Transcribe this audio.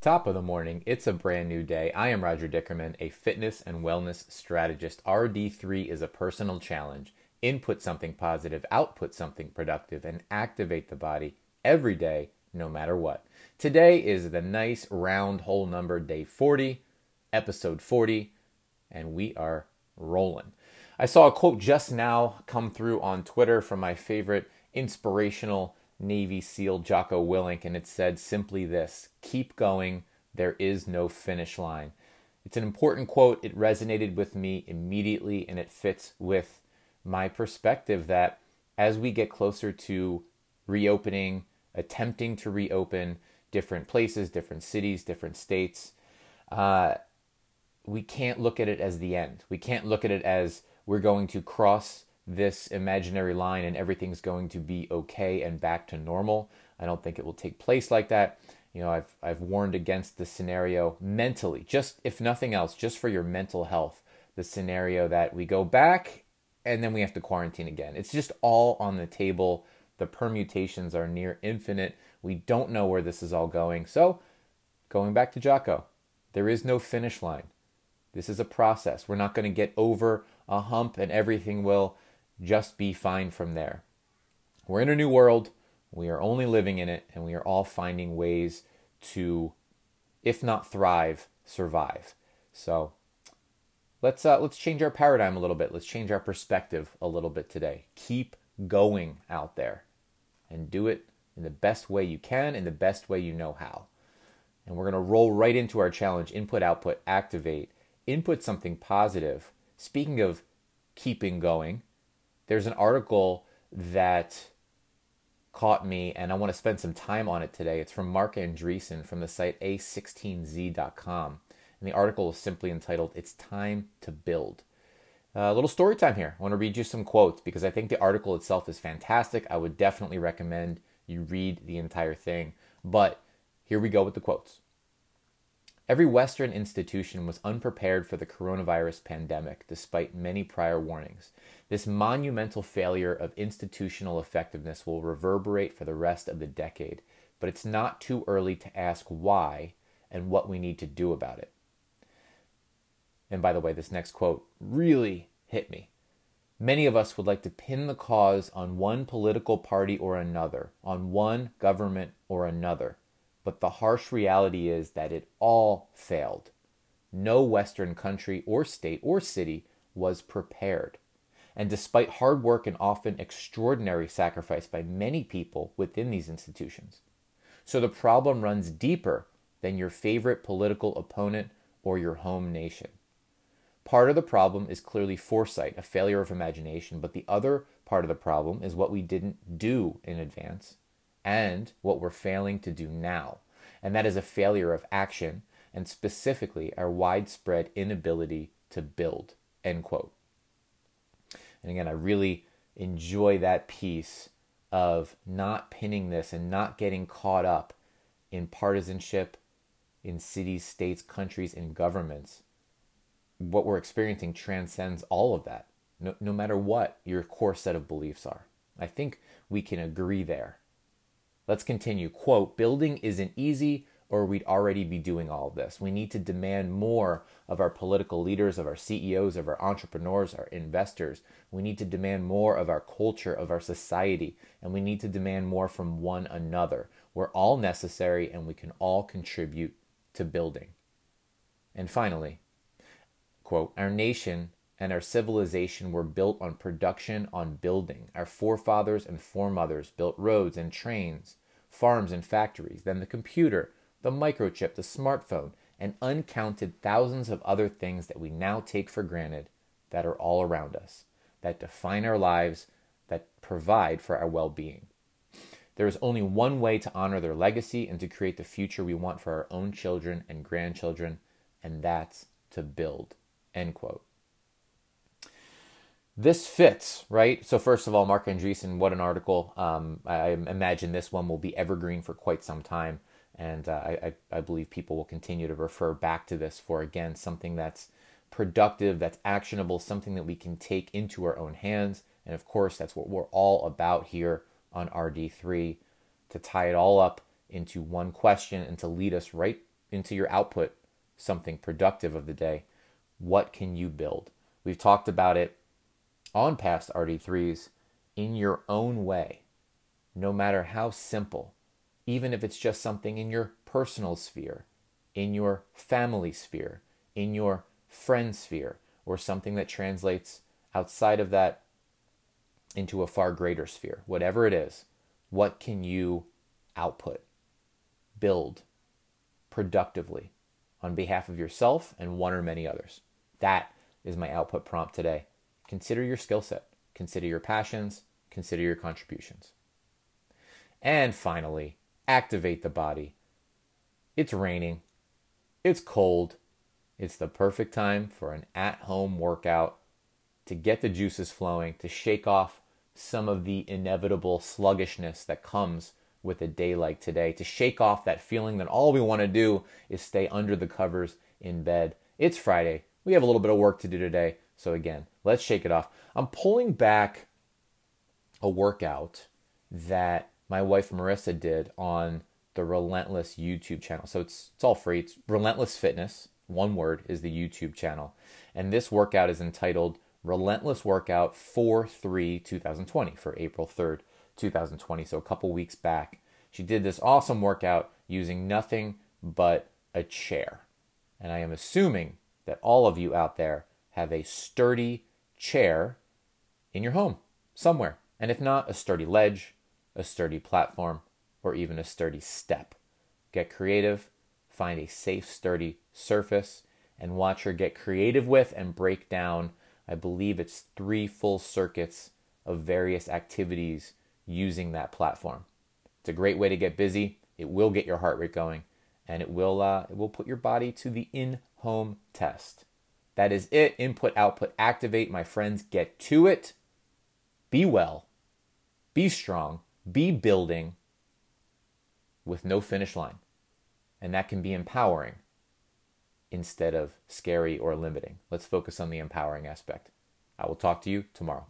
Top of the morning, it's a brand new day. I am Roger Dickerman, a fitness and wellness strategist. RD3 is a personal challenge. Input something positive, output something productive, and activate the body every day, no matter what. Today is the nice round whole number, day 40, episode 40, and we are rolling. I saw a quote just now come through on Twitter from my favorite inspirational Navy SEAL Jocko Willink, and it said simply this Keep going, there is no finish line. It's an important quote. It resonated with me immediately, and it fits with my perspective that as we get closer to reopening, attempting to reopen different places, different cities, different states, uh, we can't look at it as the end. We can't look at it as we're going to cross this imaginary line and everything's going to be okay and back to normal. I don't think it will take place like that. You know, I've I've warned against the scenario mentally, just if nothing else, just for your mental health, the scenario that we go back and then we have to quarantine again. It's just all on the table. The permutations are near infinite. We don't know where this is all going. So, going back to Jocko, there is no finish line. This is a process. We're not going to get over a hump and everything will just be fine from there. We're in a new world. We are only living in it, and we are all finding ways to, if not thrive, survive. So let's uh, let's change our paradigm a little bit. Let's change our perspective a little bit today. Keep going out there, and do it in the best way you can, in the best way you know how. And we're going to roll right into our challenge: input, output, activate. Input something positive. Speaking of keeping going, there's an article that caught me and I want to spend some time on it today. It's from Marc Andreessen from the site a16z.com. And the article is simply entitled, It's Time to Build. A uh, little story time here. I want to read you some quotes because I think the article itself is fantastic. I would definitely recommend you read the entire thing. But here we go with the quotes. Every Western institution was unprepared for the coronavirus pandemic, despite many prior warnings. This monumental failure of institutional effectiveness will reverberate for the rest of the decade, but it's not too early to ask why and what we need to do about it. And by the way, this next quote really hit me. Many of us would like to pin the cause on one political party or another, on one government or another. But the harsh reality is that it all failed. No Western country or state or city was prepared. And despite hard work and often extraordinary sacrifice by many people within these institutions. So the problem runs deeper than your favorite political opponent or your home nation. Part of the problem is clearly foresight, a failure of imagination, but the other part of the problem is what we didn't do in advance and what we're failing to do now. And that is a failure of action and specifically our widespread inability to build. End quote. And again, I really enjoy that piece of not pinning this and not getting caught up in partisanship in cities, states, countries, and governments. What we're experiencing transcends all of that, no, no matter what your core set of beliefs are. I think we can agree there. Let's continue. Quote Building isn't easy, or we'd already be doing all of this. We need to demand more of our political leaders, of our CEOs, of our entrepreneurs, our investors. We need to demand more of our culture, of our society, and we need to demand more from one another. We're all necessary and we can all contribute to building. And finally, quote, our nation and our civilization were built on production, on building. Our forefathers and foremothers built roads and trains, farms and factories, then the computer, the microchip, the smartphone, and uncounted thousands of other things that we now take for granted that are all around us, that define our lives, that provide for our well being. There is only one way to honor their legacy and to create the future we want for our own children and grandchildren, and that's to build. End quote this fits, right? So, first of all, Marc Andreessen, what an article. Um, I imagine this one will be evergreen for quite some time. And uh, I, I believe people will continue to refer back to this for, again, something that's productive, that's actionable, something that we can take into our own hands. And of course, that's what we're all about here on RD3 to tie it all up into one question and to lead us right into your output something productive of the day, what can you build? We've talked about it on past RD3s in your own way, no matter how simple, even if it's just something in your personal sphere, in your family sphere, in your friend sphere, or something that translates outside of that into a far greater sphere. Whatever it is, what can you output, build productively on behalf of yourself and one or many others? That is my output prompt today. Consider your skill set, consider your passions, consider your contributions. And finally, activate the body. It's raining, it's cold, it's the perfect time for an at home workout to get the juices flowing, to shake off some of the inevitable sluggishness that comes with a day like today, to shake off that feeling that all we want to do is stay under the covers in bed. It's Friday. We have a little bit of work to do today. So, again, let's shake it off. I'm pulling back a workout that my wife Marissa did on the Relentless YouTube channel. So, it's, it's all free. It's Relentless Fitness. One word is the YouTube channel. And this workout is entitled Relentless Workout 4 3 2020 for April 3rd, 2020. So, a couple weeks back, she did this awesome workout using nothing but a chair. And I am assuming that all of you out there have a sturdy chair in your home somewhere. And if not, a sturdy ledge, a sturdy platform, or even a sturdy step. Get creative, find a safe, sturdy surface, and watch her get creative with and break down. I believe it's three full circuits of various activities using that platform. It's a great way to get busy. It will get your heart rate going, and it will uh, it will put your body to the in-home test. That is it. Input, output, activate. My friends, get to it. Be well. Be strong. Be building with no finish line. And that can be empowering instead of scary or limiting. Let's focus on the empowering aspect. I will talk to you tomorrow.